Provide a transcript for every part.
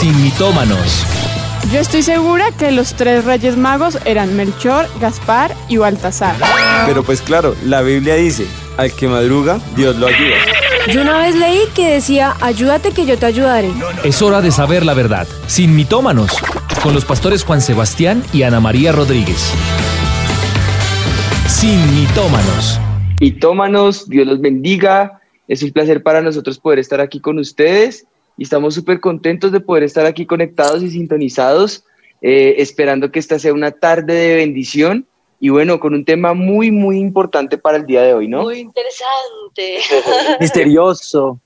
sin mitómanos. Yo estoy segura que los tres reyes magos eran Melchor, Gaspar y Baltasar. Pero pues claro, la Biblia dice, al que madruga, Dios lo ayuda. Yo una vez leí que decía, ayúdate que yo te ayudaré. Es hora de saber la verdad, sin mitómanos, con los pastores Juan Sebastián y Ana María Rodríguez. Sin mitómanos. Mitómanos, Dios los bendiga. Es un placer para nosotros poder estar aquí con ustedes y estamos súper contentos de poder estar aquí conectados y sintonizados, eh, esperando que esta sea una tarde de bendición y bueno, con un tema muy, muy importante para el día de hoy, ¿no? Muy interesante. Misterioso.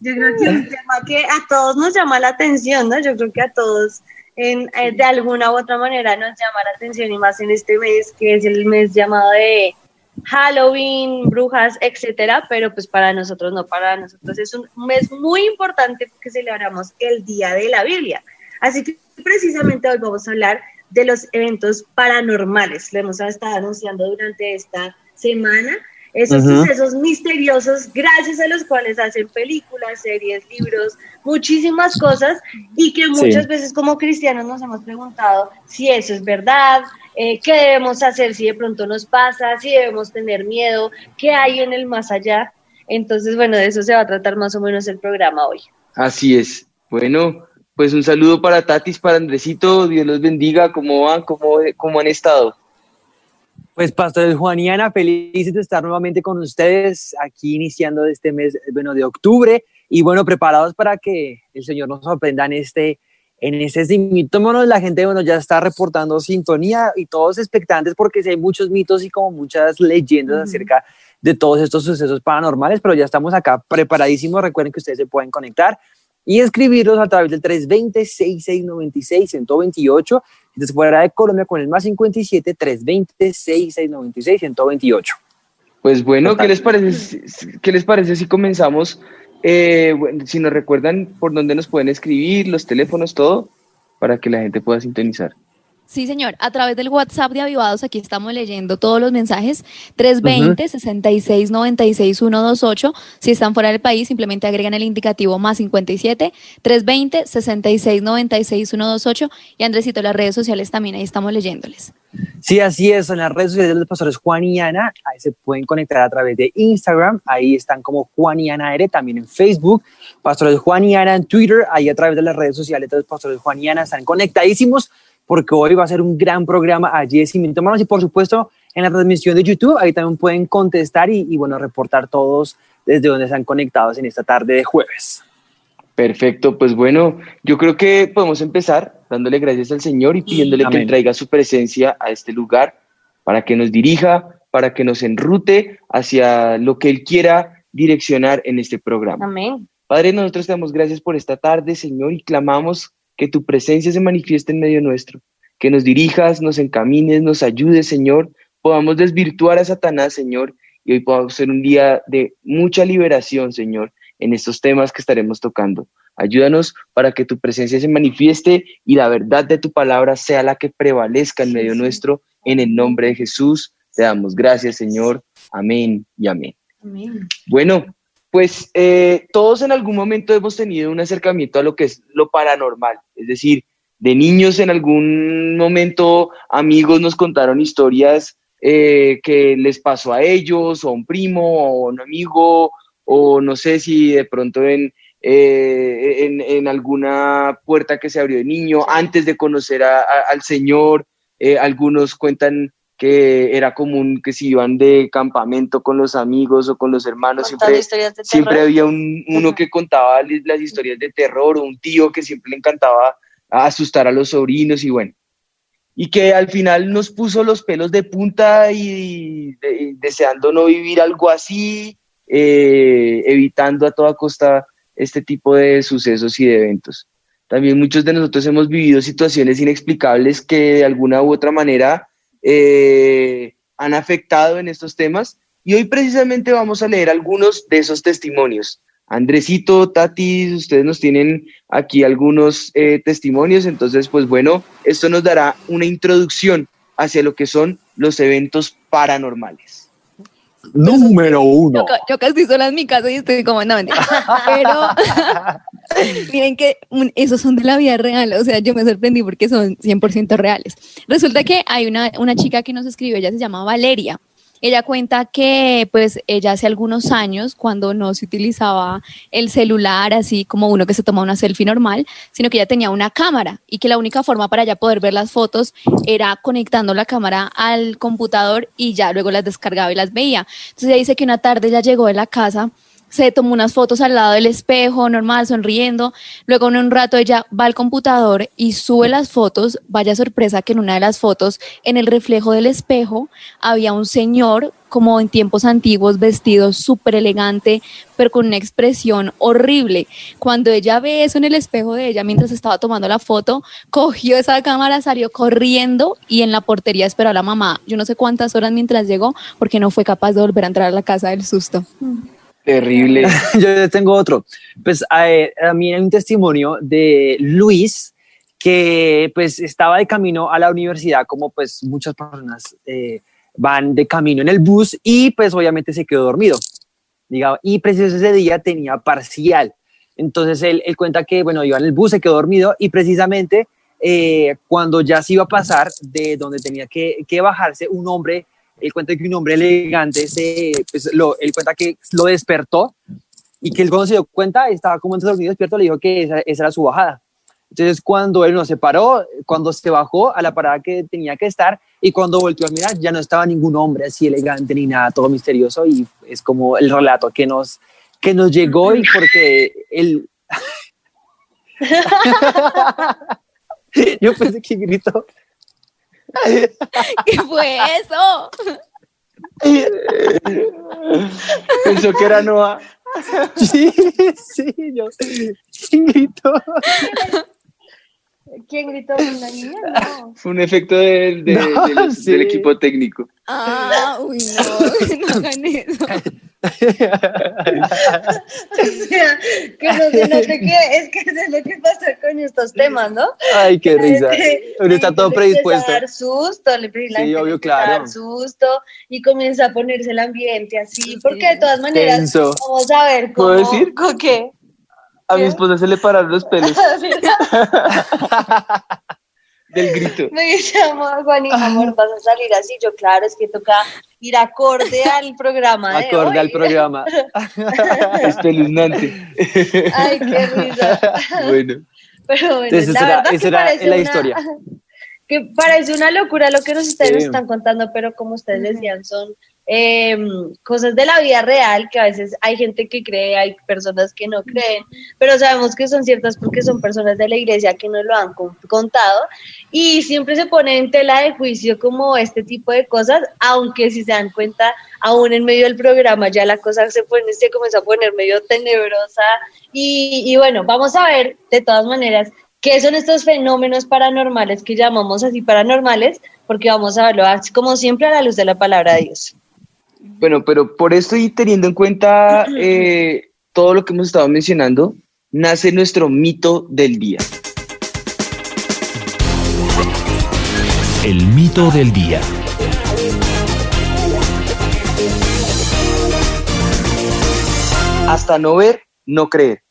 Yo creo que es un tema que a todos nos llama la atención, ¿no? Yo creo que a todos en, eh, de alguna u otra manera nos llama la atención y más en este mes, que es el mes llamado de Halloween, brujas, etcétera, pero pues para nosotros no, para nosotros es un mes muy importante porque celebramos el Día de la Biblia. Así que precisamente hoy vamos a hablar de los eventos paranormales. Lo hemos estado anunciando durante esta semana. Esos sucesos misteriosos, gracias a los cuales hacen películas, series, libros, muchísimas cosas, y que muchas veces como cristianos nos hemos preguntado si eso es verdad, eh, qué debemos hacer si de pronto nos pasa, si debemos tener miedo, qué hay en el más allá. Entonces, bueno, de eso se va a tratar más o menos el programa hoy. Así es. Bueno, pues un saludo para Tatis, para Andresito, Dios los bendiga, ¿cómo van? ¿Cómo, cómo han estado? Pues Pastor Juan y Ana, felices de estar nuevamente con ustedes aquí iniciando este mes, bueno, de octubre y bueno, preparados para que el Señor nos sorprenda en este, en este mitómonos. La gente, bueno, ya está reportando sintonía y todos expectantes porque hay muchos mitos y como muchas leyendas acerca de todos estos sucesos paranormales, pero ya estamos acá preparadísimos. Recuerden que ustedes se pueden conectar y escribirlos a través del 320-6696-128. Desde fuera de Colombia con el más 57 320-6696-128. Pues bueno, ¿qué les, parece, ¿qué les parece si comenzamos? Eh, si nos recuerdan por dónde nos pueden escribir, los teléfonos, todo, para que la gente pueda sintonizar. Sí, señor. A través del WhatsApp de Avivados, aquí estamos leyendo todos los mensajes. 320-6696-128. Si están fuera del país, simplemente agregan el indicativo más 57. 320-6696-128. Y Andresito, las redes sociales también, ahí estamos leyéndoles. Sí, así es. En las redes sociales de los pastores Juan y Ana, ahí se pueden conectar a través de Instagram. Ahí están como Juan y Ana R. También en Facebook. Pastores Juan y Ana en Twitter. Ahí a través de las redes sociales de los pastores Juan y Ana están conectadísimos porque hoy va a ser un gran programa allí de Cimiento Manos y por supuesto en la transmisión de YouTube, ahí también pueden contestar y, bueno, reportar todos desde donde están conectados en esta tarde de jueves. Perfecto, pues bueno, yo creo que podemos empezar dándole gracias al Señor y pidiéndole que traiga su presencia a este lugar para que nos dirija, para que nos enrute hacia lo que Él quiera direccionar en este programa. Amén. Padre, nosotros te damos gracias por esta tarde, Señor, y clamamos que tu presencia se manifieste en medio nuestro, que nos dirijas, nos encamines, nos ayudes, Señor, podamos desvirtuar a Satanás, Señor, y hoy podamos ser un día de mucha liberación, Señor, en estos temas que estaremos tocando. Ayúdanos para que tu presencia se manifieste y la verdad de tu palabra sea la que prevalezca en medio nuestro. En el nombre de Jesús te damos gracias, Señor. Amén y amén. Amén. Bueno, pues eh, todos en algún momento hemos tenido un acercamiento a lo que es lo paranormal, es decir, de niños en algún momento amigos nos contaron historias eh, que les pasó a ellos o a un primo o a un amigo o no sé si de pronto en, eh, en, alguna puerta que se abrió de niño antes de conocer al Señor, algunos cuentan que era común que si iban de campamento con los amigos o con los hermanos, siempre, siempre había un, uno que contaba las historias de terror o un tío que siempre le encantaba asustar a los sobrinos y bueno. Y que al final nos puso los pelos de punta y, deseando no vivir algo así, eh, evitando a toda costa este tipo de sucesos y de eventos. También muchos de nosotros hemos vivido situaciones inexplicables que de alguna u otra manera eh, han afectado en estos temas. Y hoy precisamente vamos a leer algunos de esos testimonios. Andresito, Tati, ustedes nos tienen aquí algunos eh, testimonios, entonces pues bueno, esto nos dará una introducción hacia lo que son los eventos paranormales. Número uno. Yo, ca- yo acá estoy sola en mi casa y estoy como, no, mentira. Pero miren que esos son de la vida real, o sea, yo me sorprendí porque son 100% reales. Resulta que hay una, una chica que nos escribió, ella se llama Valeria. Ella cuenta que pues ella hace algunos años, cuando no se utilizaba el celular así como uno que se toma una selfie normal, sino que ella tenía una cámara y que la única forma para ella poder ver las fotos era conectando la cámara al computador y ya luego las descargaba y las veía. Entonces ella dice que una tarde ella llegó de la casa se tomó unas fotos al lado del espejo, normal, sonriendo. Luego en un rato ella va al computador y sube las fotos. Vaya sorpresa que en una de las fotos, en el reflejo del espejo, había un señor como en tiempos antiguos, vestido súper elegante, pero con una expresión horrible. Cuando ella ve eso en el espejo de ella mientras estaba tomando la foto, cogió esa cámara, salió corriendo y en la portería esperó a la mamá. Yo no sé cuántas horas mientras llegó, porque no fue capaz de volver a entrar a la casa del susto. Terrible. Yo tengo otro. Pues a, a mí hay un testimonio de Luis que pues estaba de camino a la universidad como pues muchas personas eh, van de camino en el bus y pues obviamente se quedó dormido. Digamos, y precisamente ese día tenía parcial. Entonces él, él cuenta que, bueno, iba en el bus, se quedó dormido y precisamente eh, cuando ya se iba a pasar de donde tenía que, que bajarse, un hombre él cuenta que un hombre elegante, se, pues, lo, él cuenta que lo despertó y que él cuando se dio cuenta, estaba como entre dormido y despierto, le dijo que esa, esa, era su bajada. Entonces cuando él no se paró, cuando se bajó a la parada que tenía que estar y cuando volvió a mirar, ya no estaba ningún hombre así elegante ni nada, todo misterioso y es como el relato que nos, que nos llegó y porque él... Yo pensé que gritó. ¿Qué fue eso? Pensó que era Noah. Sí, sí, yo. ¿Quién gritó? ¿Quién gritó? ¿Una niña? No. Fue un efecto del, de, No, de los- sí. del equipo técnico. Ah, uy, no, no hagan eso. O sea, que no se note que es que eso es lo que pasa con estos temas, ¿no? Ay, qué risa. Gente- Uno está todo predispuesto. a dar susto, le, la Sí, obvio, empieza a claro. dar susto y comienza a ponerse el ambiente así, porque de todas maneras Tenso. vamos a ver cómo, ¿Puedo decir? con qué. A mi ¿Qué? esposa se le pararon los pelos del grito. Me dice, amor, Juan, y amor, vas a salir así. Yo, claro, es que toca ir acorde al programa. de Acorde al programa. Espeluznante. Ay, qué risa. Bueno, Pero bueno, Entonces, la esa era- verdad esa que era parece la una- historia. Que parece una locura lo que nos ustedes nos Sí. están contando, pero como ustedes decían, son eh, cosas de la vida real que a veces hay gente que cree, hay personas que no creen, pero sabemos que son ciertas porque son personas de la iglesia que nos lo han con- contado y siempre se pone en tela de juicio como este tipo de cosas, aunque si se dan cuenta, aún en medio del programa ya la cosa se pone, se comienza a poner medio tenebrosa y, y bueno, vamos a ver de todas maneras qué son estos fenómenos paranormales que llamamos así paranormales, porque vamos a verlo así como siempre a la luz de la palabra de Dios. Bueno, pero por esto y teniendo en cuenta eh, todo lo que hemos estado mencionando, nace nuestro mito del día. El mito del día. Hasta no ver, no creer.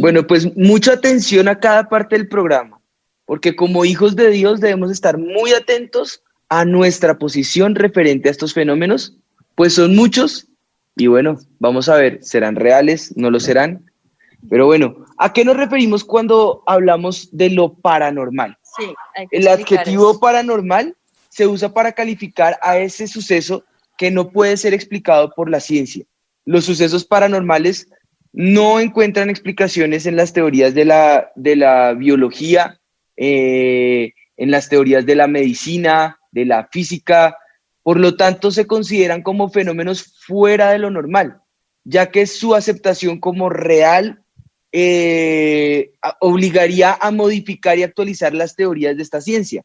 Bueno, pues mucha atención a cada parte del programa, porque como hijos de Dios debemos estar muy atentos a nuestra posición referente a estos fenómenos, pues son muchos y bueno, vamos a ver, ¿serán reales? ¿No lo serán? Pero bueno, ¿a qué nos referimos cuando hablamos de lo paranormal? Sí, hay que El adjetivo eso. paranormal se usa para calificar a ese suceso que no puede ser explicado por la ciencia. Los sucesos paranormales no encuentran explicaciones en las teorías de la, de la biología, eh, en las teorías de la medicina, de la física, por lo tanto se consideran como fenómenos fuera de lo normal, ya que su aceptación como real eh, obligaría a modificar y actualizar las teorías de esta ciencia.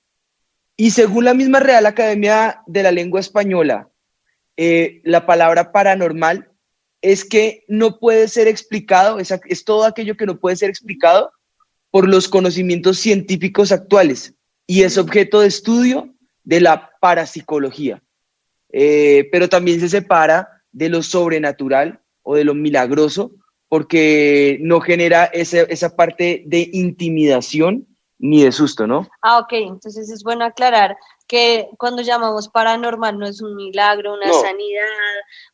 Y según la misma Real Academia de la Lengua Española, eh, la palabra paranormal es que no puede ser explicado, es, es todo aquello que no puede ser explicado por los conocimientos científicos actuales y es objeto de estudio de la parapsicología. Eh, pero también se separa de lo sobrenatural o de lo milagroso porque no genera ese- esa parte de intimidación ni de susto, ¿no? Ah, ok, entonces es bueno aclarar que cuando llamamos paranormal no es un milagro, una No. sanidad,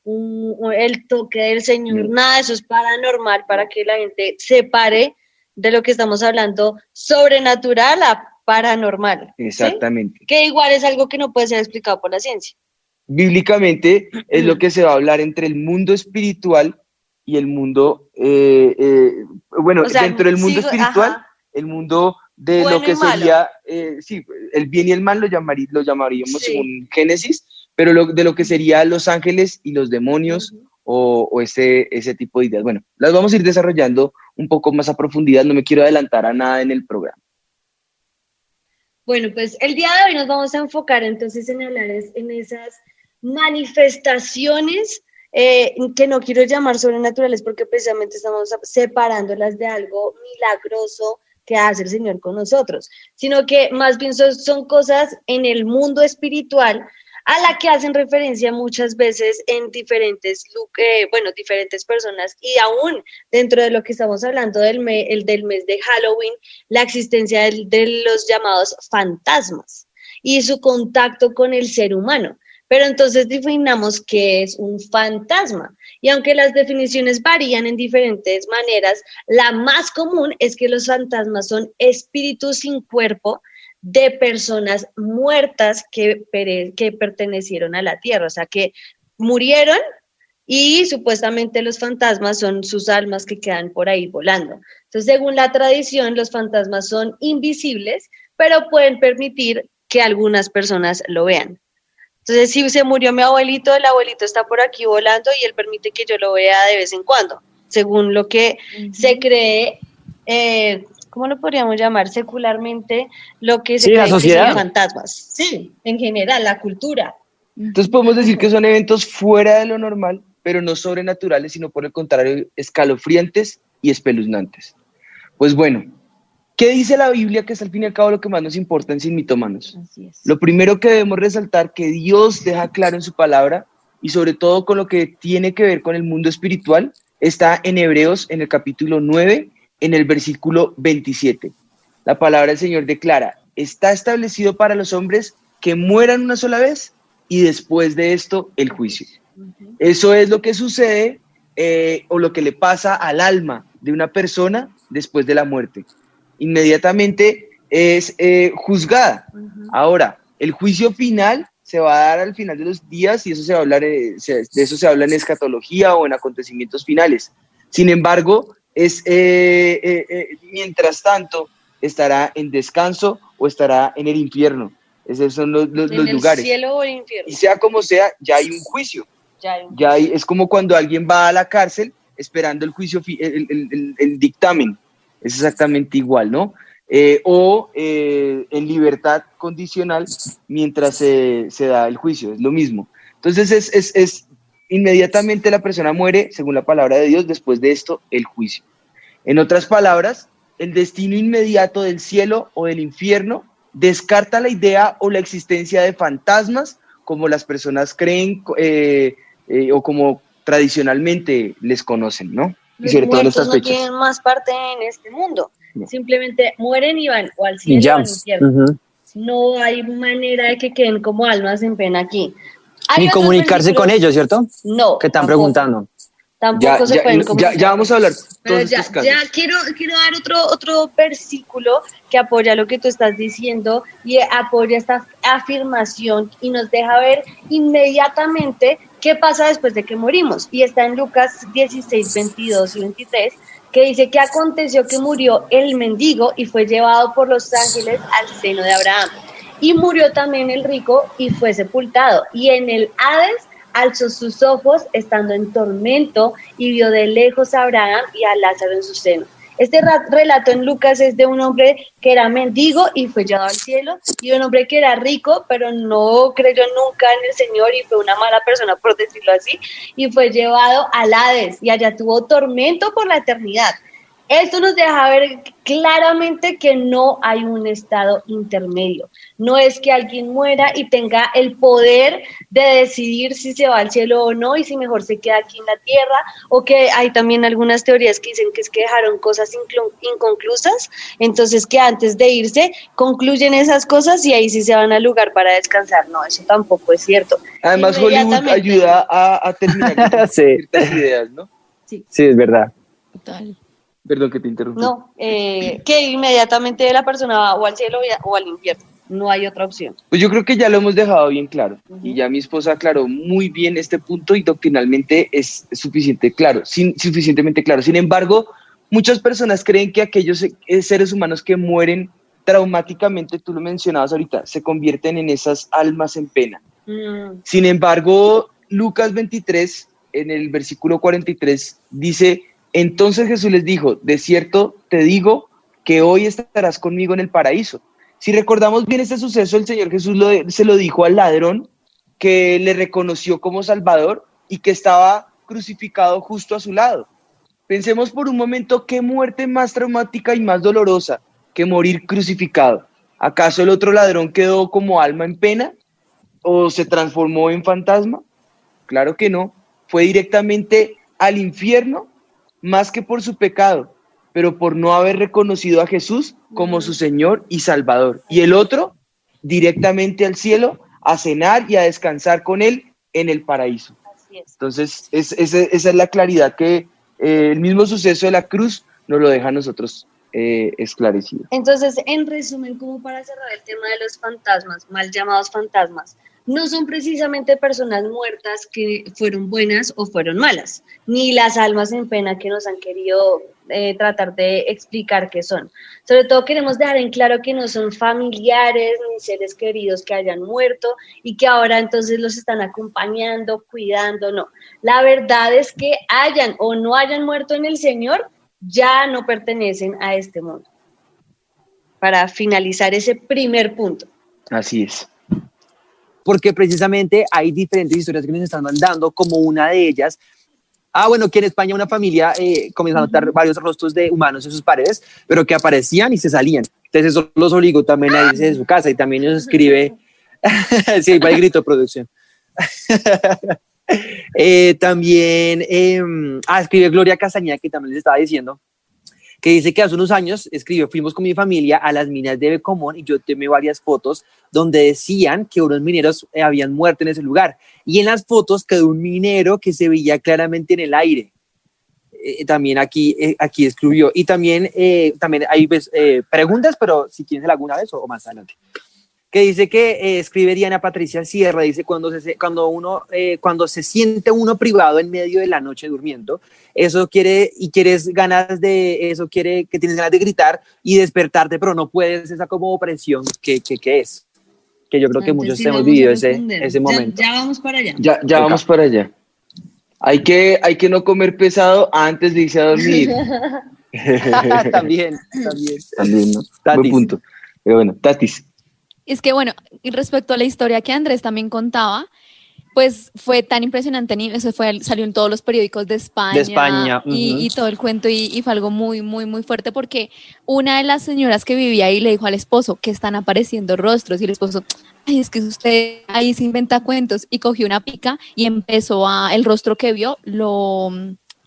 un- el toque del Señor, No. nada, eso es paranormal para que la gente separe de lo que estamos hablando sobrenatural a paranormal. ¿sí? Exactamente. Que igual es algo que no puede ser explicado por la ciencia. Bíblicamente es lo que se va a hablar entre el mundo espiritual y el mundo, eh, eh, bueno, O sea, dentro del mundo sigo- espiritual, ajá. el mundo de Bueno lo que sería, eh, sí, el bien y el mal lo, llamarí- lo llamaríamos Sí. según Génesis, pero lo, de lo que sería los ángeles y los demonios o, o ese, ese tipo de ideas. Bueno, las vamos a ir desarrollando un poco más a profundidad, no me quiero adelantar a nada en el programa. Bueno, pues el día de hoy nos vamos a enfocar entonces en hablar en esas manifestaciones eh, que no quiero llamar sobrenaturales porque precisamente estamos separándolas de algo milagroso que hace el Señor con nosotros, sino que más bien son, cosas en el mundo espiritual a la que hacen referencia muchas veces en diferentes, eh, bueno, diferentes personas y aún dentro de lo que estamos hablando del, el del mes de Halloween, la existencia del- de los llamados fantasmas y su contacto con el ser humano. Pero entonces definamos qué es un fantasma. Y aunque las definiciones varían en diferentes maneras, la más común es que los fantasmas son espíritus sin cuerpo de personas muertas que, pertenecieron a la tierra, o sea, que murieron y supuestamente los fantasmas son sus almas que quedan por ahí volando. Entonces, según la tradición, los fantasmas son invisibles, pero pueden permitir que algunas personas lo vean. Entonces, si se murió mi abuelito, el abuelito está por aquí volando y él permite que yo lo vea de vez en cuando, según lo que se cree, eh, ¿cómo lo podríamos llamar? Secularmente, lo que se Sí, la cree que son sociedad. fantasmas. Sí, en general, la cultura. Entonces podemos decir que son eventos fuera de lo normal, pero no sobrenaturales, sino por el contrario, escalofriantes y espeluznantes. Pues bueno, ¿qué dice la Biblia que es al fin y al cabo lo que más nos importa en Sin Mitómanos? Así es. Lo primero que debemos resaltar que Dios deja claro en su palabra y sobre todo con lo que tiene que ver con el mundo espiritual está en Hebreos en el capítulo 9, en el versículo 27. La palabra del Señor declara, está establecido para los hombres que mueran una sola vez y después de esto el juicio. Eso es lo que sucede eh, o lo que le pasa al alma de una persona después de la muerte. Inmediatamente es eh, juzgada. Ahora, el juicio final se va a dar al final de los días y eso se va a hablar, eh, de eso se habla en escatología o en acontecimientos finales. Sin embargo, es eh, eh, mientras tanto estará en descanso o estará en el infierno. Esos son los, los- los en el lugares. cielo o el infierno. Y sea como sea, ya hay un juicio. Ya hay un- Ya hay- es como cuando alguien va a la cárcel esperando el juicio, el dictamen. Es exactamente igual, ¿no? Eh, o eh, en libertad condicional mientras se, se da el juicio, es lo mismo. Entonces es, es- es inmediatamente la persona muere, según la palabra de Dios, después de esto, el juicio. En otras palabras, el destino inmediato del cielo o del infierno descarta la idea o la existencia de fantasmas como las personas creen eh, o como tradicionalmente les conocen, ¿no? Y Los en muertos estas no fechas. tienen más parte en este mundo. No. Simplemente mueren y van o al Y cielo o al infierno. Ujú. No hay manera de que queden como almas en pena aquí. Hay Ni comunicarse con ellos, ¿cierto? No. Que están tampoco. preguntando. Tampoco Ya, se ya- pueden comunicar. ya vamos a hablar Pero ya, ya quiero, quiero dar otro, otro versículo que apoya lo que tú estás diciendo y apoya esta afirmación y nos deja ver inmediatamente qué pasa después de que morimos. Y está en Lucas 16, 22 y 23, que dice que aconteció que murió el mendigo y fue llevado por los ángeles al seno de Abraham. Y murió también el rico y fue sepultado. Y en el Hades alzó sus ojos estando en tormento y vio de lejos a Abraham y a Lázaro en su seno. Este relato en Lucas es de un hombre que era mendigo y fue llevado al cielo y un hombre que era rico pero no creyó nunca en el Señor y fue una mala persona por decirlo así y fue llevado al Hades y allá tuvo tormento por la eternidad. Esto nos deja ver claramente que no hay un estado intermedio. No es que alguien muera y tenga el poder de decidir si se va al cielo o no y si mejor se queda aquí en la tierra, o que hay también algunas teorías que dicen que es que dejaron cosas inconclusas, entonces que antes de irse concluyen esas cosas y ahí sí se van al lugar para descansar. No, eso tampoco es cierto. Además, Hollywood ayuda a, terminar ciertas ideas, ¿no? Sí. sí, es verdad. Total. Perdón que te interrumpí. No, eh, que inmediatamente la persona va o al cielo o al infierno. No hay otra opción. Pues yo creo que ya lo hemos dejado bien claro. Y ya mi esposa aclaró muy bien este punto y doctrinalmente es suficiente claro, sin, suficientemente claro. Sin embargo, muchas personas creen que aquellos eh, seres humanos que mueren traumáticamente, tú lo mencionabas ahorita, se convierten en esas almas en pena. Mm. Sin embargo, Lucas 23, en el versículo 43, dice entonces Jesús les dijo, de cierto te digo que hoy estarás conmigo en el paraíso. Si recordamos bien este suceso, el Señor Jesús se lo dijo al ladrón que le reconoció como Salvador y que estaba crucificado justo a su lado. Pensemos por un momento qué muerte más traumática y más dolorosa que morir crucificado. ¿Acaso el otro ladrón quedó como alma en pena o se transformó en fantasma? Claro que no. Fue directamente al infierno más que por su pecado, pero por no haber reconocido a Jesús como su Señor y Salvador. Y el otro, directamente al cielo, a cenar y a descansar con Él en el paraíso. Entonces, esa es la claridad que eh, el mismo suceso de la cruz nos lo deja a nosotros eh, esclarecido. Entonces, en resumen, como para cerrar el tema de los fantasmas, mal llamados fantasmas, no son precisamente personas muertas que fueron buenas o fueron malas, ni las almas en pena que nos han querido eh, tratar de explicar qué son. Sobre todo queremos dejar en claro que no son familiares ni seres queridos que hayan muerto y que ahora entonces los están acompañando, cuidando, no. La verdad es que hayan o no hayan muerto en el Señor, ya no pertenecen a este mundo. Para finalizar ese primer punto. Así es porque precisamente hay diferentes historias que nos están mandando, como una de ellas. Ah, bueno, que en España una familia eh, comenzó a notar varios rostros de humanos en sus paredes, pero que aparecían y se salían. Entonces eso los obligó también a irse de su casa y también nos escribe, sí, va el grito de producción. Eh, también, eh, ah, escribe Gloria Castañeda, que también les estaba diciendo, que dice que hace unos años escribió, fuimos con mi familia a las minas de Becomón y yo tomé varias fotos donde decían que unos mineros eh, habían muerto en ese lugar. Y en las fotos quedó un minero que se veía claramente en el aire. Eh, también aquí, eh, aquí escribió. Y también, también hay pues, preguntas, pero si quieren alguna vez o más adelante que dice que eh, escribe Diana Patricia Sierra, dice cuando se, cuando uno, eh, cuando se siente uno privado en medio de la noche durmiendo, eso quiere, y quieres ganas de, eso quiere, que tienes ganas de gritar y despertarte, pero no puedes, esa como opresión que, que, es, que yo creo que muchos hemos vivido ese, ese momento. Ya, vamos para allá. Ya, ya vamos para allá. Hay que, hay que no comer pesado antes de irse a dormir. también, también. También, ¿no? Buen punto. Pero bueno, Tatis. Es que bueno, y respecto a la historia que Andrés también contaba, pues fue tan impresionante, eso fue, salió en todos los periódicos de España, España. Y, todo el cuento y, fue algo muy, muy, muy fuerte porque una de las señoras que vivía ahí le dijo al esposo que están apareciendo rostros y el esposo, ay, es que usted ahí se inventa cuentos y cogió una pica y empezó a, el rostro que vio, lo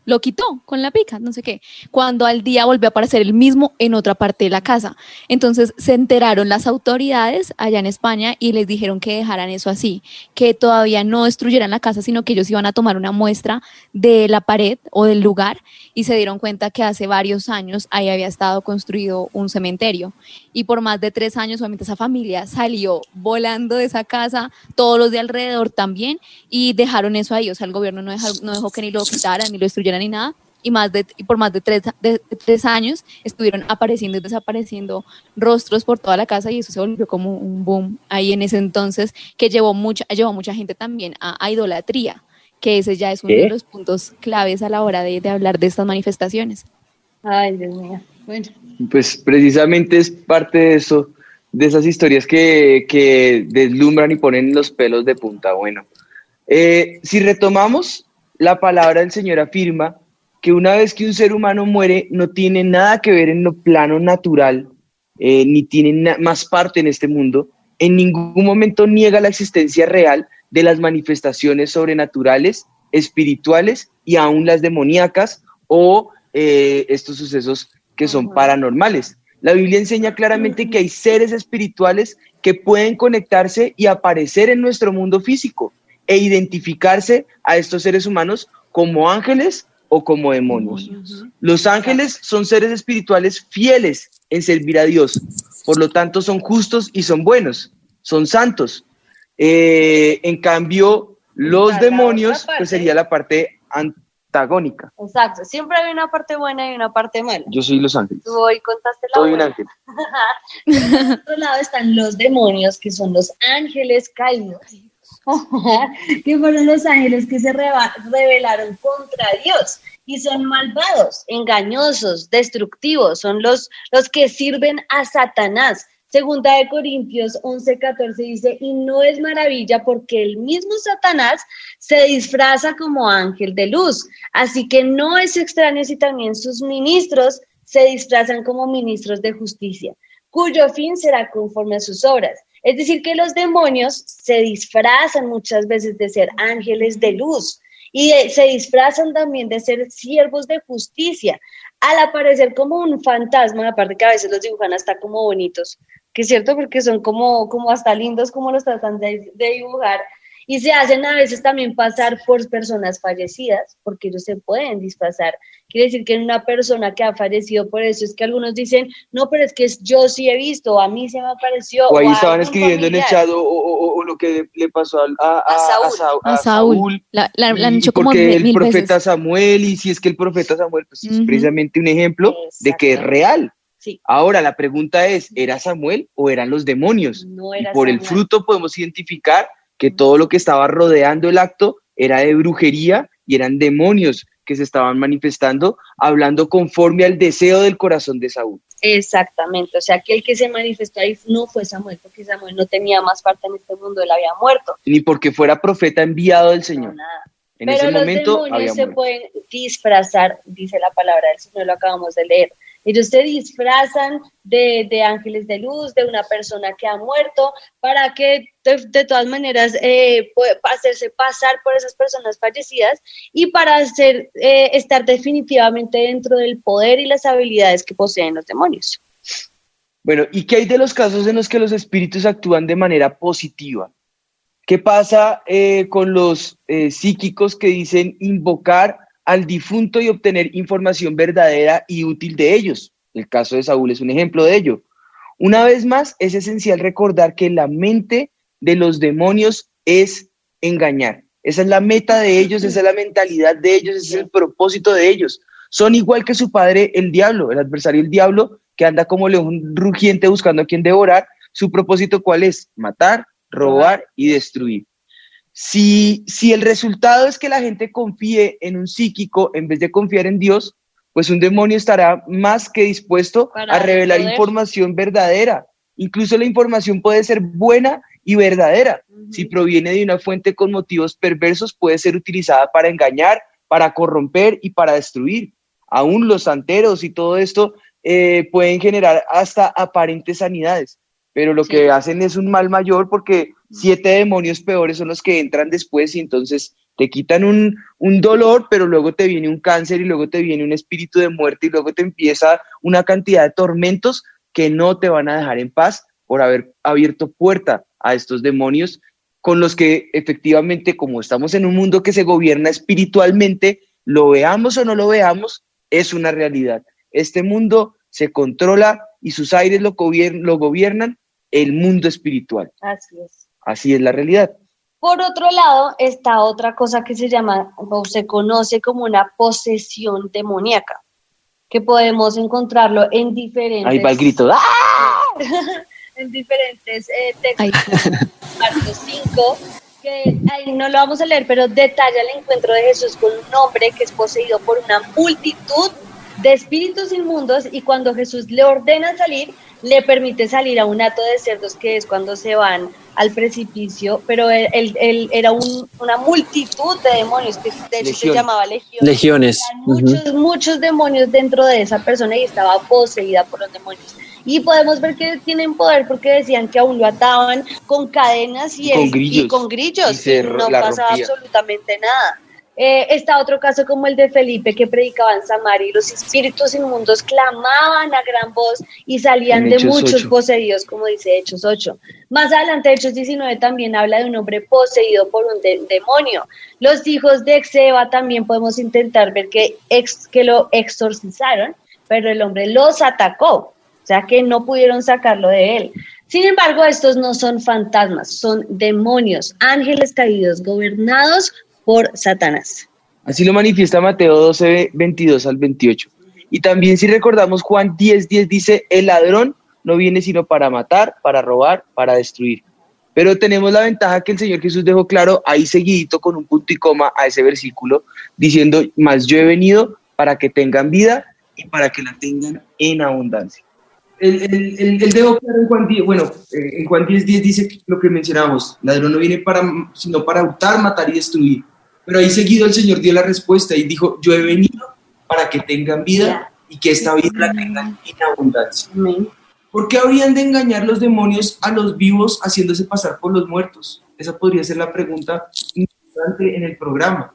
lo quitó con la pica, no sé qué, cuando al día volvió a aparecer el mismo en otra parte de la casa. Entonces se enteraron las autoridades allá en España y les dijeron que dejaran eso así, que todavía no destruyeran la casa, sino que ellos iban a tomar una muestra de la pared o del lugar y se dieron cuenta que hace varios años ahí había estado construido un cementerio. Y por más de tres años obviamente esa familia salió volando de esa casa, todos los de alrededor también y dejaron eso ahí, o sea, el gobierno no dejó, no dejó que ni lo quitaran ni lo destruyeran ni nada, y, más de, y por más de tres, de, tres años estuvieron apareciendo y desapareciendo rostros por toda la casa y eso se volvió como un boom ahí en ese entonces que llevó mucha, llevó mucha gente también a, idolatría, que ese ya es uno de los puntos claves a la hora de, de hablar de estas manifestaciones. Ay, Dios mío. Bueno. Pues precisamente es parte de eso, de esas historias que, que deslumbran y ponen los pelos de punta. Bueno, eh, si retomamos la palabra del Señor afirma que una vez que un ser humano muere no tiene nada que ver en lo plano natural, eh, ni tiene más parte en este mundo, en ningún momento niega la existencia real de las manifestaciones sobrenaturales, espirituales y aún las demoníacas o eh, estos sucesos que son paranormales. La Biblia enseña claramente que hay seres espirituales que pueden conectarse y aparecer en nuestro mundo físico e identificarse a estos seres humanos como ángeles o como demonios. Los ángeles son seres espirituales fieles en servir a Dios, por lo tanto son justos y son buenos, son santos. Eh, en cambio, los demonios, otra parte. pues sería la parte antagónica. Exacto, siempre hay una parte buena y una parte mala. Yo soy los ángeles. Tú hoy contaste la Soy un ángel. Por otro lado están los demonios, que son los ángeles caídos, que fueron los ángeles que se rebelaron contra Dios y son malvados, engañosos, destructivos, son los, los que sirven a Satanás. Segunda de Corintios 11, 14 dice, y no es maravilla porque el mismo Satanás se disfraza como ángel de luz. Así que no es extraño si también sus ministros se disfrazan como ministros de justicia cuyo fin será conforme a sus obras. Es decir, que los demonios se disfrazan muchas veces de ser ángeles de luz y se disfrazan también de ser siervos de justicia. Al aparecer como un fantasma, aparte que a veces los dibujan hasta como bonitos, que es cierto porque son como, como hasta lindos como los tratan de, de dibujar, y se hacen a veces también pasar por personas fallecidas, porque ellos se pueden disfrazar. Quiere decir que en una persona que ha fallecido, por eso es que algunos dicen, no, pero es que es- yo sí he visto, a mí se me apareció. O ahí a estaban escribiendo en el familiar. chat o, o- o- o lo que le pasó al- a, A Saúl. Sau- A Saúl. La, la- la han y hecho como porque mil, el mil profeta veces. Samuel, y si es que el profeta Samuel, pues es Ujú. precisamente un ejemplo de que es real. Sí. Ahora, la pregunta es, ¿era Samuel o eran los demonios? No Y era por el Samuel. fruto podemos identificar que todo lo que estaba rodeando el acto era de brujería y eran demonios que se estaban manifestando, hablando conforme al deseo del corazón de Saúl. Exactamente, o sea que el que se manifestó ahí no fue Samuel, porque Samuel no tenía más parte en este mundo, él había muerto. Ni porque fuera profeta enviado del No, Señor. nada. En Pero ese los momento demonios se pueden disfrazar, dice la palabra del Señor, lo acabamos de leer. Ellos se disfrazan de, de ángeles de luz, de una persona que ha muerto, para que de, de todas maneras eh, hacerse pasar por esas personas fallecidas y para hacer, eh, estar definitivamente dentro del poder y las habilidades que poseen los demonios. Bueno, ¿y qué hay de los casos en los que los espíritus actúan de manera positiva? ¿Qué pasa eh, con los eh, psíquicos que dicen invocar al difunto y obtener información verdadera y útil de ellos? El caso de Saúl es un ejemplo de ello. Una vez más, es esencial recordar que la mente de los demonios es engañar. Esa es la meta de ellos, esa es la mentalidad de ellos, ese es el propósito de ellos. Son igual que su padre, el diablo, el adversario, el diablo, que anda como león rugiente buscando a quien devorar. Su propósito, ¿cuál es? Matar, robar y destruir. Si, si el resultado es que la gente confíe en un psíquico en vez de confiar en Dios, pues un demonio estará más que dispuesto Para a revelar poder. información verdadera. Incluso la información puede ser buena y verdadera. Si proviene de una fuente con motivos perversos, puede ser utilizada para engañar, para corromper y para destruir. Aún los santeros y todo esto eh, pueden generar hasta aparentes sanidades, pero lo Sí. que hacen es un mal mayor porque siete demonios peores son los que entran después y entonces te quitan un, un dolor, pero luego te viene un cáncer y luego te viene un espíritu de muerte y luego te empieza una cantidad de tormentos que no te van a dejar en paz por haber abierto puerta a estos demonios con los que efectivamente, como estamos en un mundo que se gobierna espiritualmente, lo veamos o no lo veamos, es una realidad. Este mundo se controla y sus aires lo, gobier- lo gobiernan el mundo espiritual. Así es. Así es la realidad. Por otro lado, está otra cosa que se llama o se conoce como una posesión demoníaca, que podemos encontrarlo en diferentes, Ahí va el grito. ¡Ah! en diferentes eh, textos, Ay. Marcos 5, que ahí no lo vamos a leer, pero detalla el encuentro de Jesús con un hombre que es poseído por una multitud de espíritus inmundos y cuando Jesús le ordena salir, le permite salir a un hato de cerdos que es cuando se van al precipicio, pero él, él- él era un- una multitud de demonios que de hecho se llamaba. Legiones. Eran muchos, muchos demonios dentro de esa persona y estaba poseída por los demonios. Y podemos ver que tienen poder porque decían que aún lo ataban con cadenas y, Y con él- grillos. y con grillos, Y y no pasaba rompía. absolutamente nada. Eh, está otro caso como el de Felipe que predicaba en Samaria y los espíritus inmundos clamaban a gran voz y salían de muchos 8. poseídos, como dice Hechos 8. Más adelante, Hechos 19 también habla de un hombre poseído por un de- demonio. Los hijos de Exeba también podemos intentar ver que, ex- que lo exorcizaron, pero el hombre los atacó, o sea que no pudieron sacarlo de él. Sin embargo, estos no son fantasmas, son demonios, ángeles caídos, gobernados por Satanás. Así lo manifiesta Mateo 12, 22 al 28. Y también si recordamos Juan 10, 10 dice, el ladrón no viene sino para matar, para robar, para destruir. Pero tenemos la ventaja que el Señor Jesús dejó claro ahí seguidito con un punto y coma a ese versículo, diciendo, más yo he venido para que tengan vida y para que la tengan en abundancia. Él, él- él- él dejó claro en Juan 10, bueno, eh, en Juan 10, 10 dice lo que mencionábamos, ladrón no viene para, sino para hurtar, matar y destruir. Pero ahí seguido el Señor dio la respuesta y dijo, yo he venido para que tengan vida y que esta vida la tengan en abundancia. ¿Por qué habrían de engañar los demonios a los vivos haciéndose pasar por los muertos? Esa podría ser la pregunta importante en el programa.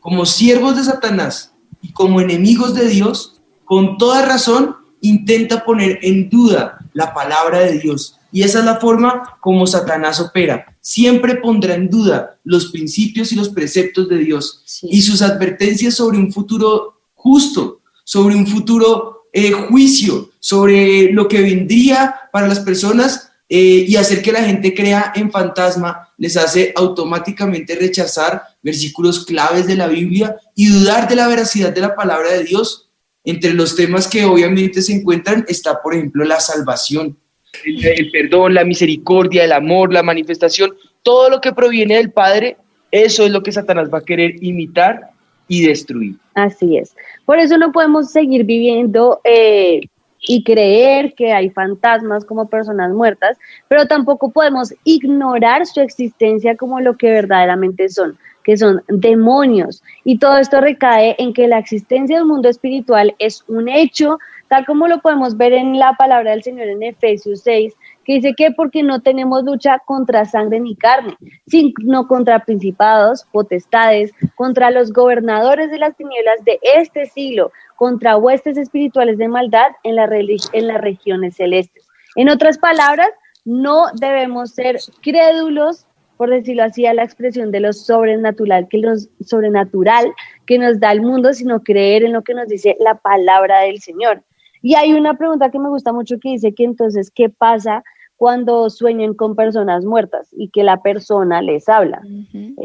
Como siervos de Satanás y como enemigos de Dios, con toda razón intenta poner en duda la palabra de Dios. Y esa es la forma como Satanás opera. Siempre pondrá en duda los principios y los preceptos de Dios y sus advertencias sobre un futuro justo, sobre un futuro eh, juicio, sobre lo que vendría para las personas eh, y hacer que la gente crea en fantasma, les hace automáticamente rechazar versículos claves de la Biblia y dudar de la veracidad de la palabra de Dios. Entre los temas que obviamente se encuentran está, por ejemplo, la salvación, el, perdón, la misericordia, el amor, la manifestación, todo lo que proviene del Padre, eso es lo que Satanás va a querer imitar y destruir. Así es. Por eso no podemos seguir viviendo eh, y creer que hay fantasmas como personas muertas, pero tampoco podemos ignorar su existencia como lo que verdaderamente son, que son demonios. Y todo esto recae en que la existencia del mundo espiritual es un hecho, tal como lo podemos ver en la palabra del Señor en Efesios 6, que dice que porque no tenemos lucha contra sangre ni carne, sino contra principados, potestades, contra los gobernadores de las tinieblas de este siglo, contra huestes espirituales de maldad en, la en las regiones celestes. En otras palabras, no debemos ser crédulos, por decirlo así, a la expresión de lo sobrenatural que, nos, sobrenatural que nos da el mundo, sino creer en lo que nos dice la palabra del Señor. Y hay una pregunta que me gusta mucho que dice que entonces, ¿qué pasa cuando sueñan con personas muertas y que la persona les habla?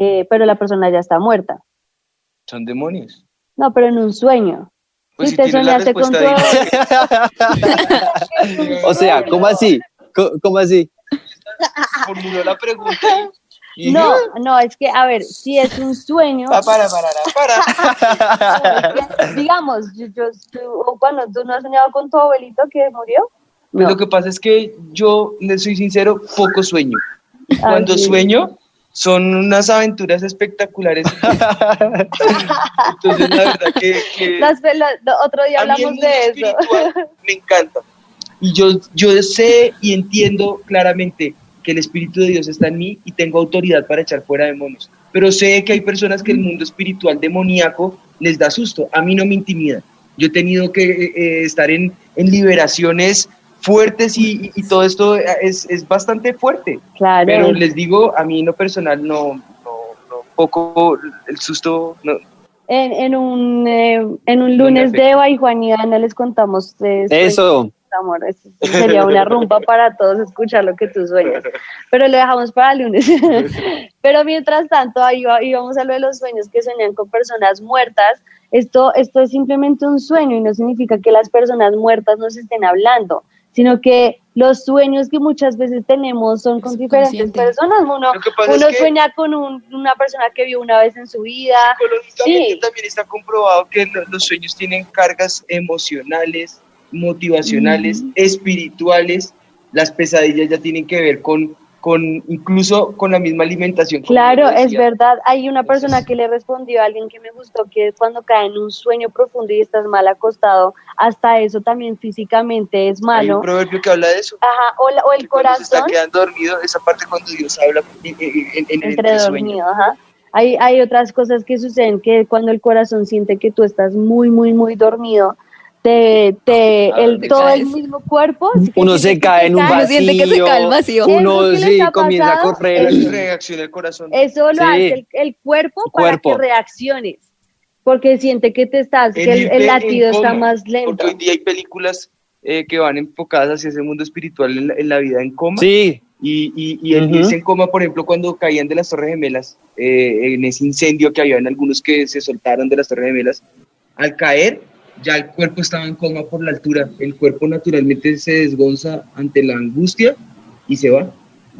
Eh, pero la persona ya está muerta. Son demonios. No, pero en un sueño. Pues si si te soñaste con tu respuesta O sea, ¿cómo así? Co- ¿Cómo así? Formuló la pregunta. No, no, es que, a ver, si es un sueño, Ah, para, para, para. digamos, yo, yo- tú, bueno, tú no has soñado con tu abuelito que murió. Pues No. lo que pasa es que yo, le soy sincero, poco sueño. Cuando Ah, sí. sueño, son unas aventuras espectaculares. Entonces, la verdad que, que Las la- otro día hablamos de eso. me encanta. Y yo, yo sé y entiendo claramente que el Espíritu de Dios está en mí y tengo autoridad para echar fuera demonios. Pero sé que hay personas que el mundo espiritual demoníaco les da susto. A mí no me intimida. Yo he tenido que eh, eh, estar en, en liberaciones fuertes y, y- y todo esto es, es bastante fuerte. Claro. Pero les digo, a mí en lo personal no, no, no, poco el susto, no, En, en un, eh, en un lunes de Eva y Juan y Ana les contamos eh, Eso. Amor, sería una rumba para todos escuchar lo que tú sueñas. Pero lo dejamos para el lunes. Pero mientras tanto, ahí va- íbamos a lo de los sueños que soñan con personas muertas. Esto, esto es simplemente un sueño y no significa que las personas muertas nos estén hablando, sino que los sueños que muchas veces tenemos son con diferentes personas. Uno, uno es que sueña con un- una persona que vio una vez en su vida. psicológicamente Sí. también está comprobado que lo- los sueños tienen cargas emocionales, motivacionales, espirituales. Las pesadillas ya tienen que ver con, con incluso con la misma alimentación. Claro, es verdad. Hay una Entonces- persona que le respondió a alguien que me gustó que cuando cae en un sueño profundo y estás mal acostado, hasta eso también físicamente es Hay un malo. proverbio que habla de eso. Ajá, o, la- o el cuando se está corazón quedando dormido, esa parte cuando Dios habla en, en- en- en entre el sueño. dormido, ajá. Hay, hay otras cosas que suceden que cuando el corazón siente que tú estás muy, muy, muy dormido, te, te, Ah, el, te todo el mismo cuerpo. Uno se cae en un. Uno vacío. siente que se cae el vacío. ¿Eso Uno sí comienza a correr. Es reacciona el corazón. Eso lo Sí. hace el, el cuerpo para Cuerpo. que reacciones, porque siente que te estás, que el, el latido está coma, más Porque lento. hoy día hay películas eh, que van enfocadas hacia ese mundo espiritual en la, en la vida en coma. Sí, Y, y, y el Ujú. irse en coma, por ejemplo, cuando caían de las Torres Gemelas, eh, en ese incendio que había en algunos que se soltaron de las Torres Gemelas, al caer, ya el cuerpo estaba en coma por la altura. El cuerpo naturalmente se desgonza ante la angustia y se va.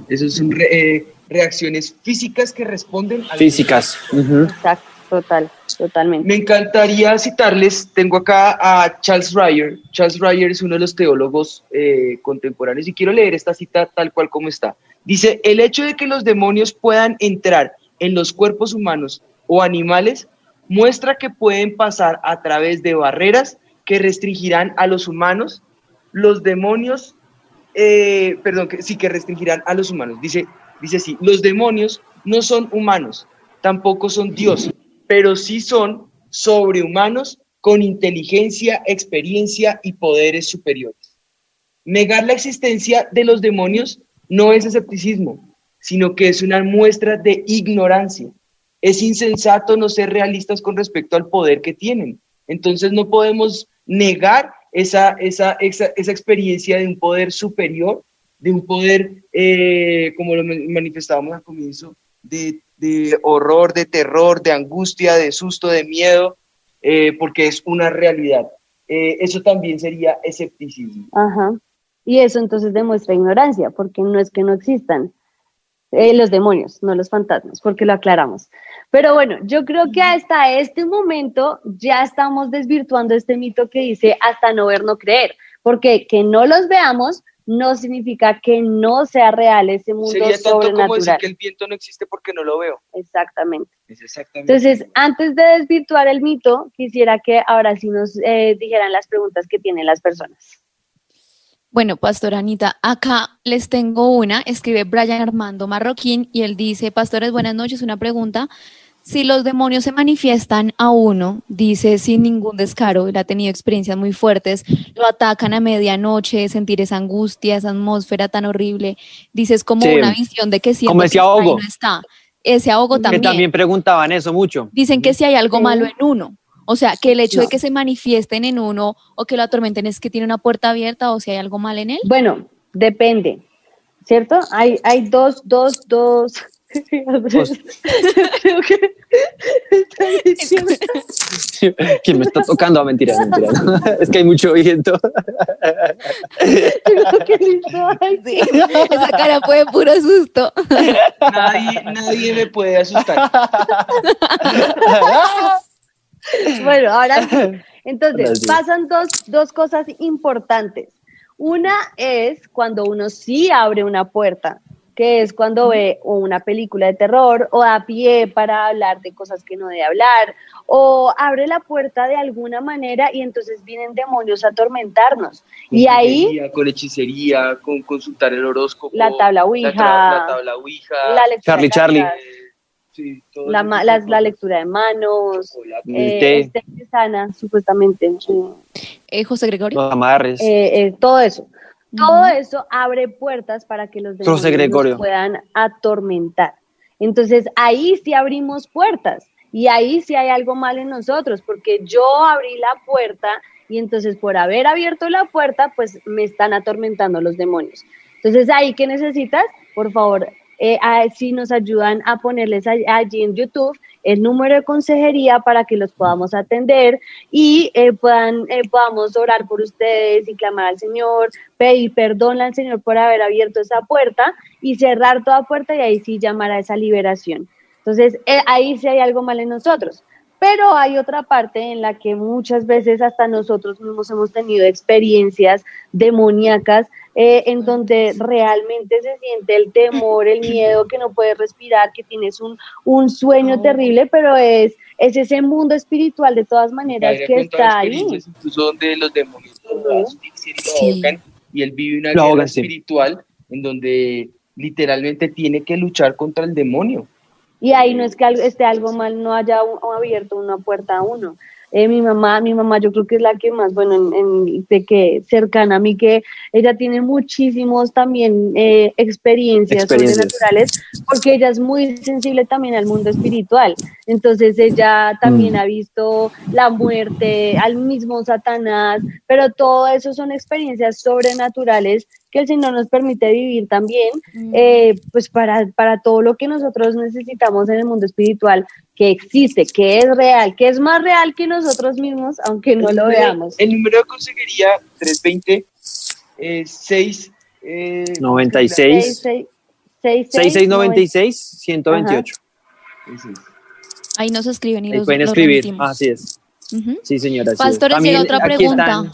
Esas son re- eh, reacciones físicas que responden al físicas. Exacto, total, totalmente. Me encantaría citarles, tengo acá a Charles Ryer. Charles Ryer es uno de los teólogos eh, contemporáneos y quiero leer esta cita tal cual como está. Dice, el hecho de que los demonios puedan entrar en los cuerpos humanos o animales muestra que pueden pasar a través de barreras que restringirán a los humanos. Los demonios, eh, perdón, sí que restringirán a los humanos. Dice, dice así, los demonios no son humanos, tampoco son Dios, pero sí son sobrehumanos con inteligencia, experiencia y poderes superiores. Negar la existencia de los demonios no es escepticismo, sino que es una muestra de ignorancia. Es insensato no ser realistas con respecto al poder que tienen. Entonces no podemos negar esa, esa, esa, experiencia de un poder superior, de un poder, eh, como lo ma- manifestábamos al comienzo, de, de horror, de terror, de angustia, de susto, de miedo, eh, porque es una realidad. Eh, eso también sería escepticismo. Ajá. Y eso entonces demuestra ignorancia, porque no es que no existan los demonios, no los fantasmas, porque lo aclaramos. Pero bueno, yo creo que hasta este momento ya estamos desvirtuando este mito que dice hasta no ver, no creer, porque que no los veamos no significa que no sea real ese mundo Sería tanto como decir sobrenatural. que el viento no existe porque no lo veo. Exactamente. Es exactamente. Entonces, antes de desvirtuar el mito, quisiera que ahora sí nos eh, dijeran las preguntas que tienen las personas. Bueno, Pastora Anita, acá les tengo una, escribe Brian Armando Marroquín y él dice, Pastores, buenas noches, una pregunta. Si los demonios se manifiestan a uno, dice sin ningún descaro, él ha tenido experiencias muy fuertes, lo atacan a medianoche, sentir esa angustia, esa atmósfera tan horrible, dice es como Sí. una visión de que siento Como ese está y ahogo. no está. Ese ahogo Que también. también preguntaban eso mucho. Dicen que si hay algo Sí. malo en uno. O sea, que el hecho de que se manifiesten en uno o que lo atormenten es que tiene una puerta abierta o si hay algo mal en él. Bueno, depende, ¿cierto? Hay, hay dos, dos, dos. Dos. Creo que está diciendo- ¿Quién me está tocando? Ah, mentira, mentira. Es que hay mucho viento. creo que listo, ay, Sí, esa cara fue de puro susto. Nadie, nadie me puede asustar. Bueno, ahora sí. Entonces, Ahora sí. pasan dos, dos cosas importantes. Una es cuando uno sí abre una puerta, que es cuando ve una película de terror o da pie para hablar de cosas que no debe hablar, o abre la puerta de alguna manera y entonces vienen demonios a atormentarnos. Y ahí Con hechicería, con consultar el horóscopo. La tabla Ouija. La, la tabla Ouija. la lectura Charlie, de Charlie. cartas, sí, todo la, ma- la- de la cosas. lectura de manos, eh, té. este que sana, supuestamente. eh, Eh, José Gregorio. Los amarres. eh, eh, todo eso. Todo eso abre puertas para que los demonios puedan atormentar. Entonces ahí sí abrimos puertas y ahí sí hay algo mal en nosotros, porque yo abrí la puerta y entonces por haber abierto la puerta, pues me están atormentando los demonios. Entonces ahí, ¿qué necesitas? Por favor, eh, a- si nos ayudan a ponerles all- allí en YouTube el número de consejería para que los podamos atender y eh, puedan, eh, podamos orar por ustedes y clamar al Señor, pedir perdón al Señor por haber abierto esa puerta y cerrar toda puerta y ahí sí llamar a esa liberación. Entonces, eh, ahí sí hay algo mal en nosotros. Pero hay otra parte en la que muchas veces hasta nosotros mismos hemos tenido experiencias demoníacas eh, en donde realmente se siente el temor, el miedo, que no puedes respirar, que tienes un, un sueño terrible, pero es, es ese mundo espiritual de todas maneras que está ahí. incluso donde los demonios lo asfixian y lo Sí. ahogan, y él vive una Lo guerra sí. espiritual en donde literalmente tiene que luchar contra el demonio. Y ahí no es que algo- esté algo mal, no haya un- abierto una puerta a uno. Eh, mi mamá, mi mamá yo creo que es la que más, bueno, en, en- de que cercana a mí, que ella tiene muchísimos también eh, experiencias, Experiencias. sobrenaturales, porque ella es muy sensible también al mundo espiritual. Entonces ella también Mm. ha visto la muerte, al mismo Satanás, pero todo eso son experiencias sobrenaturales que el Señor nos permite vivir también eh, pues para, para todo lo que nosotros necesitamos en el mundo espiritual, que existe, que es real, que es más real que nosotros mismos, aunque no lo veamos. El número de consejería 320 eh, 6 eh, 96 Seis, seis, seis, 6696 128. Ese es. Ahí nos escriben y Ahí los, pueden escribir. Así es. Sí, señora. Pastores, También llega otra pregunta.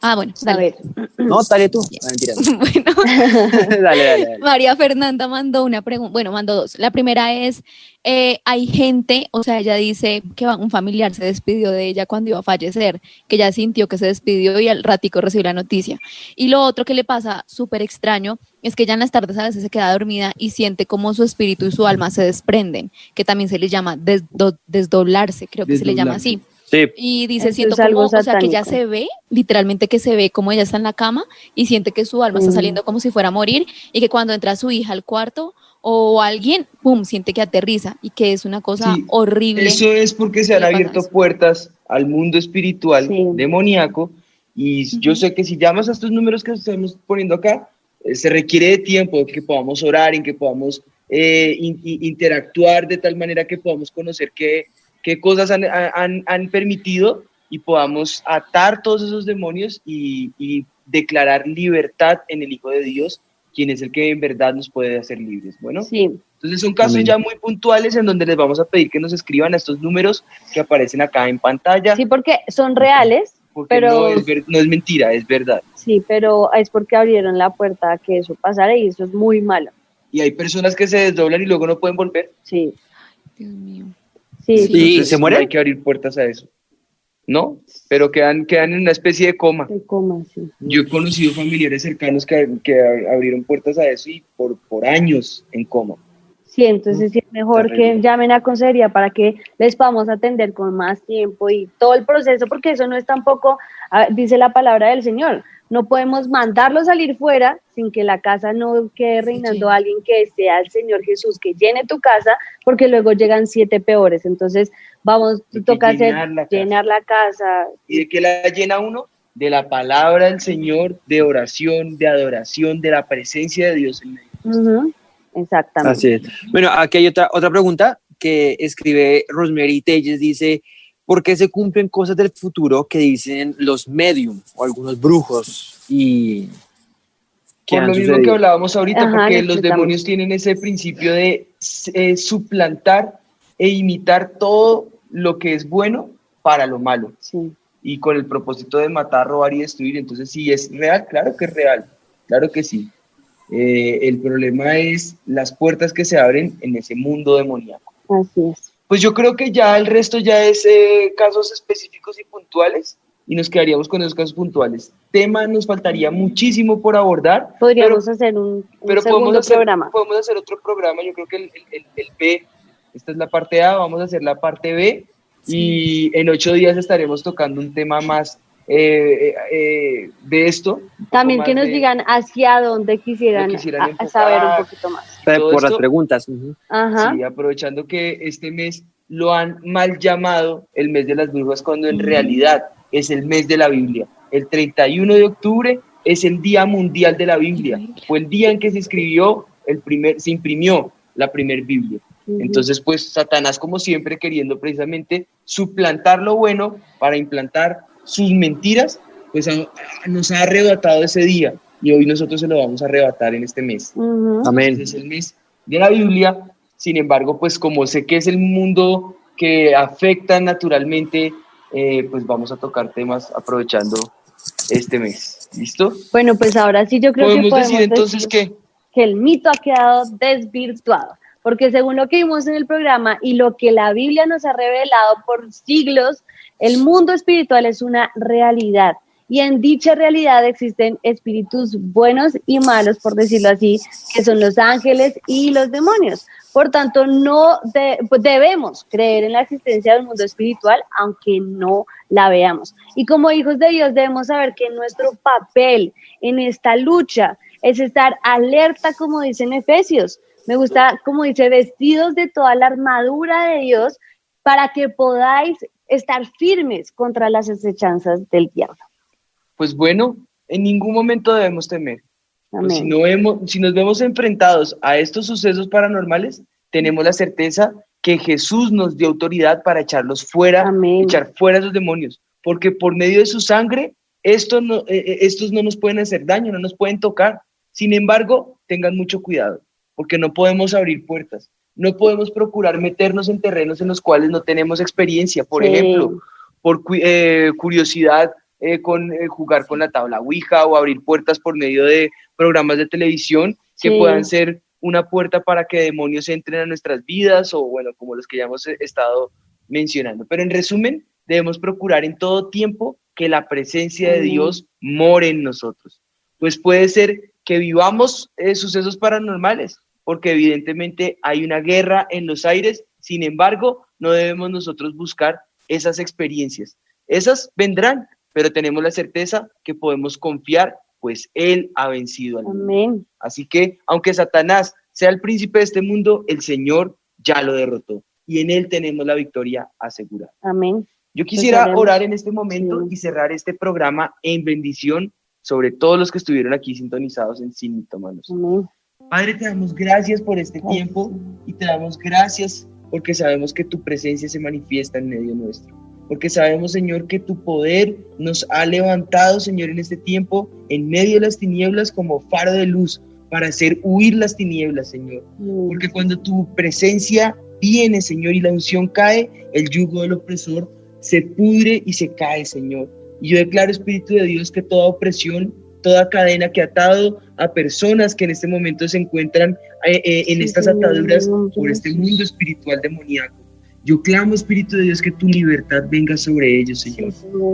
Ah, bueno, dale. No, dale tú. Ah, bueno, dale, dale, dale. María Fernanda mandó una pregunta, bueno, mandó dos. La primera es, eh, hay gente, o sea, ella dice que un familiar se despidió de ella cuando iba a fallecer, que ella sintió que se despidió y al ratico recibió la noticia. Y lo otro que le pasa súper extraño es que ella en las tardes a veces se queda dormida y siente como su espíritu y su alma se desprenden, que también se le llama desdo- desdoblarse, creo que se le llama así. Sí, Y dice, Eso siento algo como, o sea, que ya se ve, literalmente que se ve como ella está en la cama y siente que su alma está saliendo como si fuera a morir y que cuando entra su hija al cuarto o alguien, pum, siente que aterriza y que es una cosa Sí, horrible. Eso es porque se han ¿Qué le pasa abierto eso? puertas al mundo espiritual Sí. demoníaco y yo sé que si llamas a estos números que estamos poniendo acá, eh, se requiere de tiempo, que podamos orar, en que podamos eh, in- in- interactuar de tal manera que podamos conocer qué, qué cosas han, han- han permitido y podamos atar todos esos demonios y, y declarar libertad en el Hijo de Dios, quien es el que en verdad nos puede hacer libres. Bueno, sí, entonces son casos Amén. ya muy puntuales en donde les vamos a pedir que nos escriban a estos números que aparecen acá en pantalla, sí, porque son reales, porque pero- no, es ver- no es mentira, es verdad. sí, pero es porque abrieron la puerta a que eso pasara y eso es muy malo. Y hay personas que se desdoblan y luego no pueden volver. Sí, Dios mío. Sí, Sí. sí. ¿Y Entonces, se no mueren? hay que abrir puertas a eso. ¿No? Pero quedan, quedan en una especie de coma. Se coma, sí. Yo he conocido familiares cercanos que, que abrieron puertas a eso y por, por años en coma. Sí, entonces sí es mejor Terrible. que llamen a consejería para que les podamos atender con más tiempo y todo el proceso, porque eso no es tampoco, dice la palabra del Señor, no podemos mandarlo salir fuera sin que la casa no quede reinando llene. alguien que sea el Señor Jesús, que llene tu casa, porque luego llegan siete peores. Entonces, vamos, que toca hacer, llenar la casa. llenar la casa. ¿Y de qué la llena uno? De la palabra del Señor, de oración, de adoración, de la presencia de Dios en medio. Exactamente. Así es. Bueno, aquí hay otra, otra pregunta que escribe Rosemary Telles. Dice, ¿por qué se cumplen cosas del futuro que dicen los medium o algunos brujos? Y ¿qué Por lo mismo que hablábamos ahorita, Ajá, porque lo los demonios tienen ese principio de eh, suplantar e imitar todo lo que es bueno para lo malo Sí. y con el propósito de matar, robar y destruir. Entonces, si es real, claro que es real, claro que sí. Eh, el problema es las puertas que se abren en ese mundo demoníaco. Así es. Pues yo creo que ya el resto ya es eh, casos específicos y puntuales y nos quedaríamos con esos casos puntuales. Tema nos faltaría muchísimo por abordar. Podríamos hacer un, un pero segundo podemos hacer, programa. podemos hacer otro programa. Yo creo que el, el- el- el B, esta es la parte A, vamos a hacer la parte B y en ocho días estaremos tocando un tema más eh, eh, de esto. También que nos de- digan hacia dónde quisieran, quisieran a- enfocar. saber un poquito más. Por las esto. preguntas. ujú. Ajá. Sí, aprovechando que este mes lo han mal llamado el mes de las brujas, cuando en realidad es el mes de la Biblia. El 31 de octubre es el Día Mundial de la Biblia. Fue el día en que se escribió el primer, se imprimió la primer Biblia. Entonces, pues Satanás, como siempre, queriendo precisamente suplantar lo bueno para implantar sus mentiras, pues nos ha arrebatado ese día y hoy nosotros se lo vamos a arrebatar en este mes. Amén. es el mes de la Biblia. Sin embargo, pues como sé que es el mundo que afecta naturalmente, eh, pues vamos a tocar temas aprovechando este mes. ¿Listo? Bueno, pues ahora sí yo creo que podemos decir entonces que que el mito ha quedado desvirtuado, porque según lo que vimos en el programa y lo que la Biblia nos ha revelado por siglos, el mundo espiritual es una realidad y en dicha realidad existen espíritus buenos y malos, por decirlo así, que son los ángeles y los demonios. Por tanto, no debemos creer en la existencia del mundo espiritual, aunque no la veamos. Y como hijos de Dios debemos saber que nuestro papel en esta lucha es estar alerta, como dicen Efesios. Me gusta, como dice, vestidos de toda la armadura de Dios para que podáis estar firmes contra las acechanzas del diablo pues bueno, en ningún momento debemos temer. Pues si, no vemos, si nos vemos enfrentados a estos sucesos paranormales, tenemos la certeza que Jesús nos dio autoridad para echarlos fuera, echar fuera a esos demonios, porque por medio de su sangre, estos no, eh, eh, estos no nos pueden hacer daño, no nos pueden tocar. Sin embargo, tengan mucho cuidado, porque no podemos abrir puertas, no podemos procurar meternos en terrenos en los cuales no tenemos experiencia. Por ejemplo, por eh, curiosidad, eh, con eh, jugar con la tabla Ouija o abrir puertas por medio de programas de televisión que puedan ser una puerta para que demonios entren a nuestras vidas o bueno, como los que ya hemos estado mencionando. Pero en resumen, debemos procurar en todo tiempo que la presencia de Dios more en nosotros. Pues puede ser que vivamos sucesos paranormales, porque evidentemente hay una guerra en los aires, sin embargo, no debemos nosotros buscar esas experiencias. Esas vendrán, pero tenemos la certeza que podemos confiar, pues Él ha vencido al mundo. Amén. Así que, aunque Satanás sea el príncipe de este mundo, el Señor ya lo derrotó y en Él tenemos la victoria asegurada. Amén. Yo quisiera orar en este momento y cerrar este programa en bendición sobre todos los que estuvieron aquí sintonizados en Sin Amén. Padre, te damos gracias por este tiempo y te damos gracias porque sabemos que tu presencia se manifiesta en medio nuestro porque sabemos, Señor, que tu poder nos ha levantado, Señor, en este tiempo, en medio de las tinieblas, como faro de luz, para hacer huir las tinieblas, Señor. Porque cuando tu presencia viene, Señor, y la unción cae, el yugo del opresor se pudre y se cae, Señor. Y yo declaro, Espíritu de Dios, que toda opresión, toda cadena que ha atado a personas que en este momento se encuentran eh, eh, en estas ataduras por este mundo espiritual demoníaco, yo clamo, Espíritu de Dios, que tu libertad venga sobre ellos, Señor.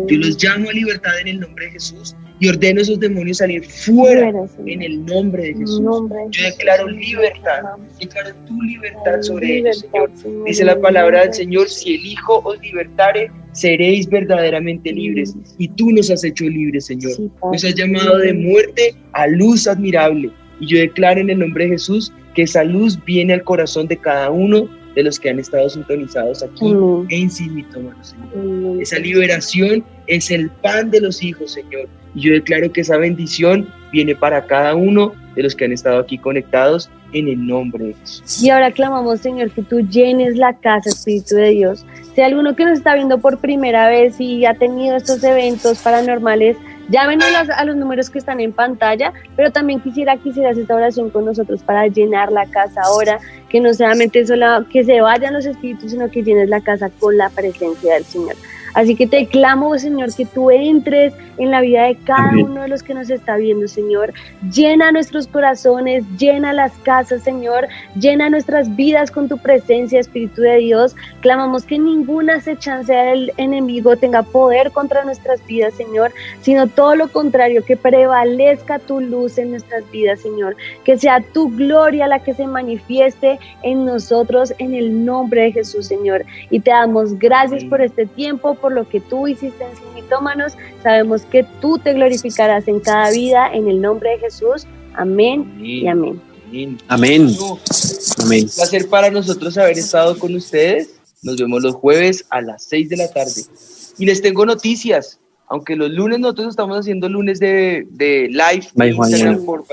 Yo los llamo a libertad en el nombre de Jesús y ordeno a esos demonios salir fuera en el nombre de Jesús. Yo declaro libertad, declaro tu libertad sobre ellos, Señor. Dice la palabra del Señor, si el Hijo os libertare, seréis verdaderamente libres. Y tú nos has hecho libres, Señor. Nos has llamado de muerte a luz admirable. Y yo declaro en el nombre de Jesús que esa luz viene al corazón de cada uno de los que han estado sintonizados aquí en sí Señor. Esa liberación es el pan de los hijos, Señor. Y yo declaro que esa bendición viene para cada uno de los que han estado aquí conectados en el nombre de Jesús. Y ahora clamamos, Señor, que tú llenes la casa, Espíritu de Dios. Si alguno que nos está viendo por primera vez y ha tenido estos eventos paranormales, Llámenos a los números que están en pantalla, pero también quisiera que hicieras esta oración con nosotros para llenar la casa ahora, que no solamente solo que se vayan los espíritus, sino que llenes la casa con la presencia del Señor. Así que te clamo, Señor, que tú entres en la vida de cada uno de los que nos está viendo, Señor. Llena nuestros corazones, llena las casas, Señor. Llena nuestras vidas con tu presencia, Espíritu de Dios. Clamamos que ninguna acechanza del enemigo tenga poder contra nuestras vidas, Señor, sino todo lo contrario, que prevalezca tu luz en nuestras vidas, Señor. Que sea tu gloria la que se manifieste en nosotros en el nombre de Jesús, Señor. Y te damos gracias por este tiempo, por lo que tú hiciste en Sin Mitómanos. Sabemos que tú te glorificarás en cada vida en el nombre de Jesús. Amén, y amén. Amén. Amén. Un placer para nosotros haber estado con ustedes. Nos vemos los jueves a las 6 de la tarde. Y les tengo noticias. Aunque los lunes nosotros estamos haciendo lunes de, de live por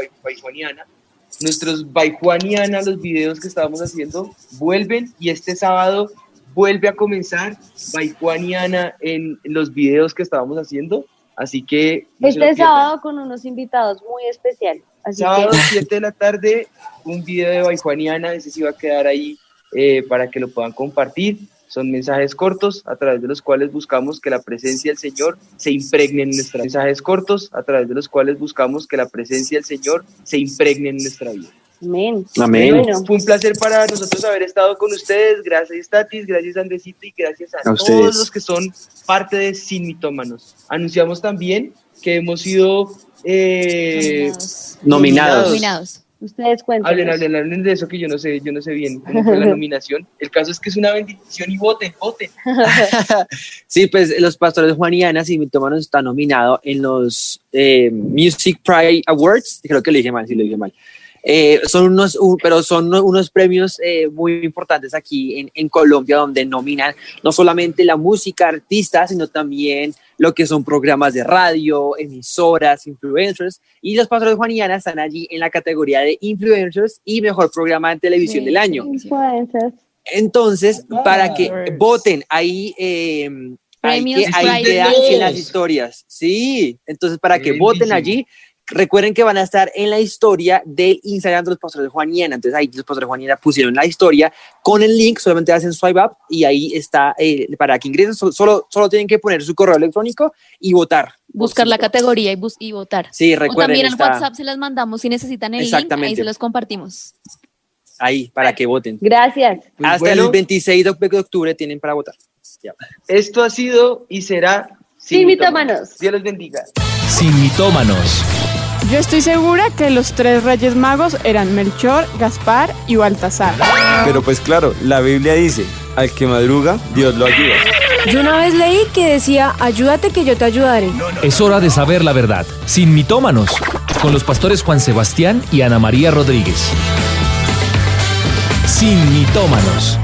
nuestros by Juan y Ana, los videos que estábamos haciendo, vuelven y este sábado vuelve a comenzar by Juan y Ana en los videos que estábamos haciendo. Así que... no Este sábado con unos invitados muy especiales. Así Sábado que 7 de la tarde, un video de by Juan y Ana, ese sí va a quedar ahí eh, para que lo puedan compartir. Son mensajes cortos a través de los cuales buscamos que la presencia del Señor se impregne en nuestra Mensajes cortos a través de los cuales buscamos que la presencia del Señor se impregne en nuestra vida. Amén. Amén. Bueno, Fue un placer para nosotros haber estado con ustedes. Gracias, Tatis. Gracias, Andresito. Y gracias a, A todos ustedes. los que son parte de Sin Mitómanos. Anunciamos también que hemos sido eh, Nominados. Nominados. ustedes cuenten. Hablen, hablen, hablen de eso que yo no sé, yo no sé bien cómo fue la nominación. El caso es que es una bendición y voten, voten. Sí, pues los pastores Juan y Ana Mitómanos está nominado en los eh, Music Pride Awards. Creo que lo dije mal, sí lo dije mal. Eh, son unos, un- pero son uno- unos premios eh, muy importantes aquí en, en Colombia donde nominan no solamente la música, artistas, sino también lo que son programas de radio, emisoras, influencers. Y los pastores Juan y Ana están allí en la categoría de influencers y mejor programa de televisión del año. Influencers. Entonces, para que voten, ahí, eh, hay Premios que, ahí Friday. quedan en las historias. Sí, entonces para que voten allí, recuerden que van a estar en la historia del Instagram de los pastores de Juaniana. Entonces ahí los pastores de Juaniana pusieron la historia con el link, solamente hacen swipe up y ahí está eh, para que ingresen. so- Solo, solo tienen que poner su correo electrónico y votar. Buscar la categoría y, bus- y votar. Sí, O recuerden, también está WhatsApp se las mandamos si necesitan el link, ahí se los compartimos. ahí para que voten. Gracias. Pues Hasta bueno, el 26 de octubre tienen para votar. Ya. Esto ha sido y será Sin Mitómanos. Dios los bendiga. Sin mitómanos. Yo estoy segura que los tres reyes magos eran Melchor, Gaspar y Baltasar. Pero pues claro, la Biblia dice, al que madruga, Dios lo ayuda. Yo una vez leí que decía, ayúdate que yo te ayudaré. Es hora de saber la verdad. Sin mitómanos. Con los pastores Juan Sebastián y Ana María Rodríguez. Sin mitómanos.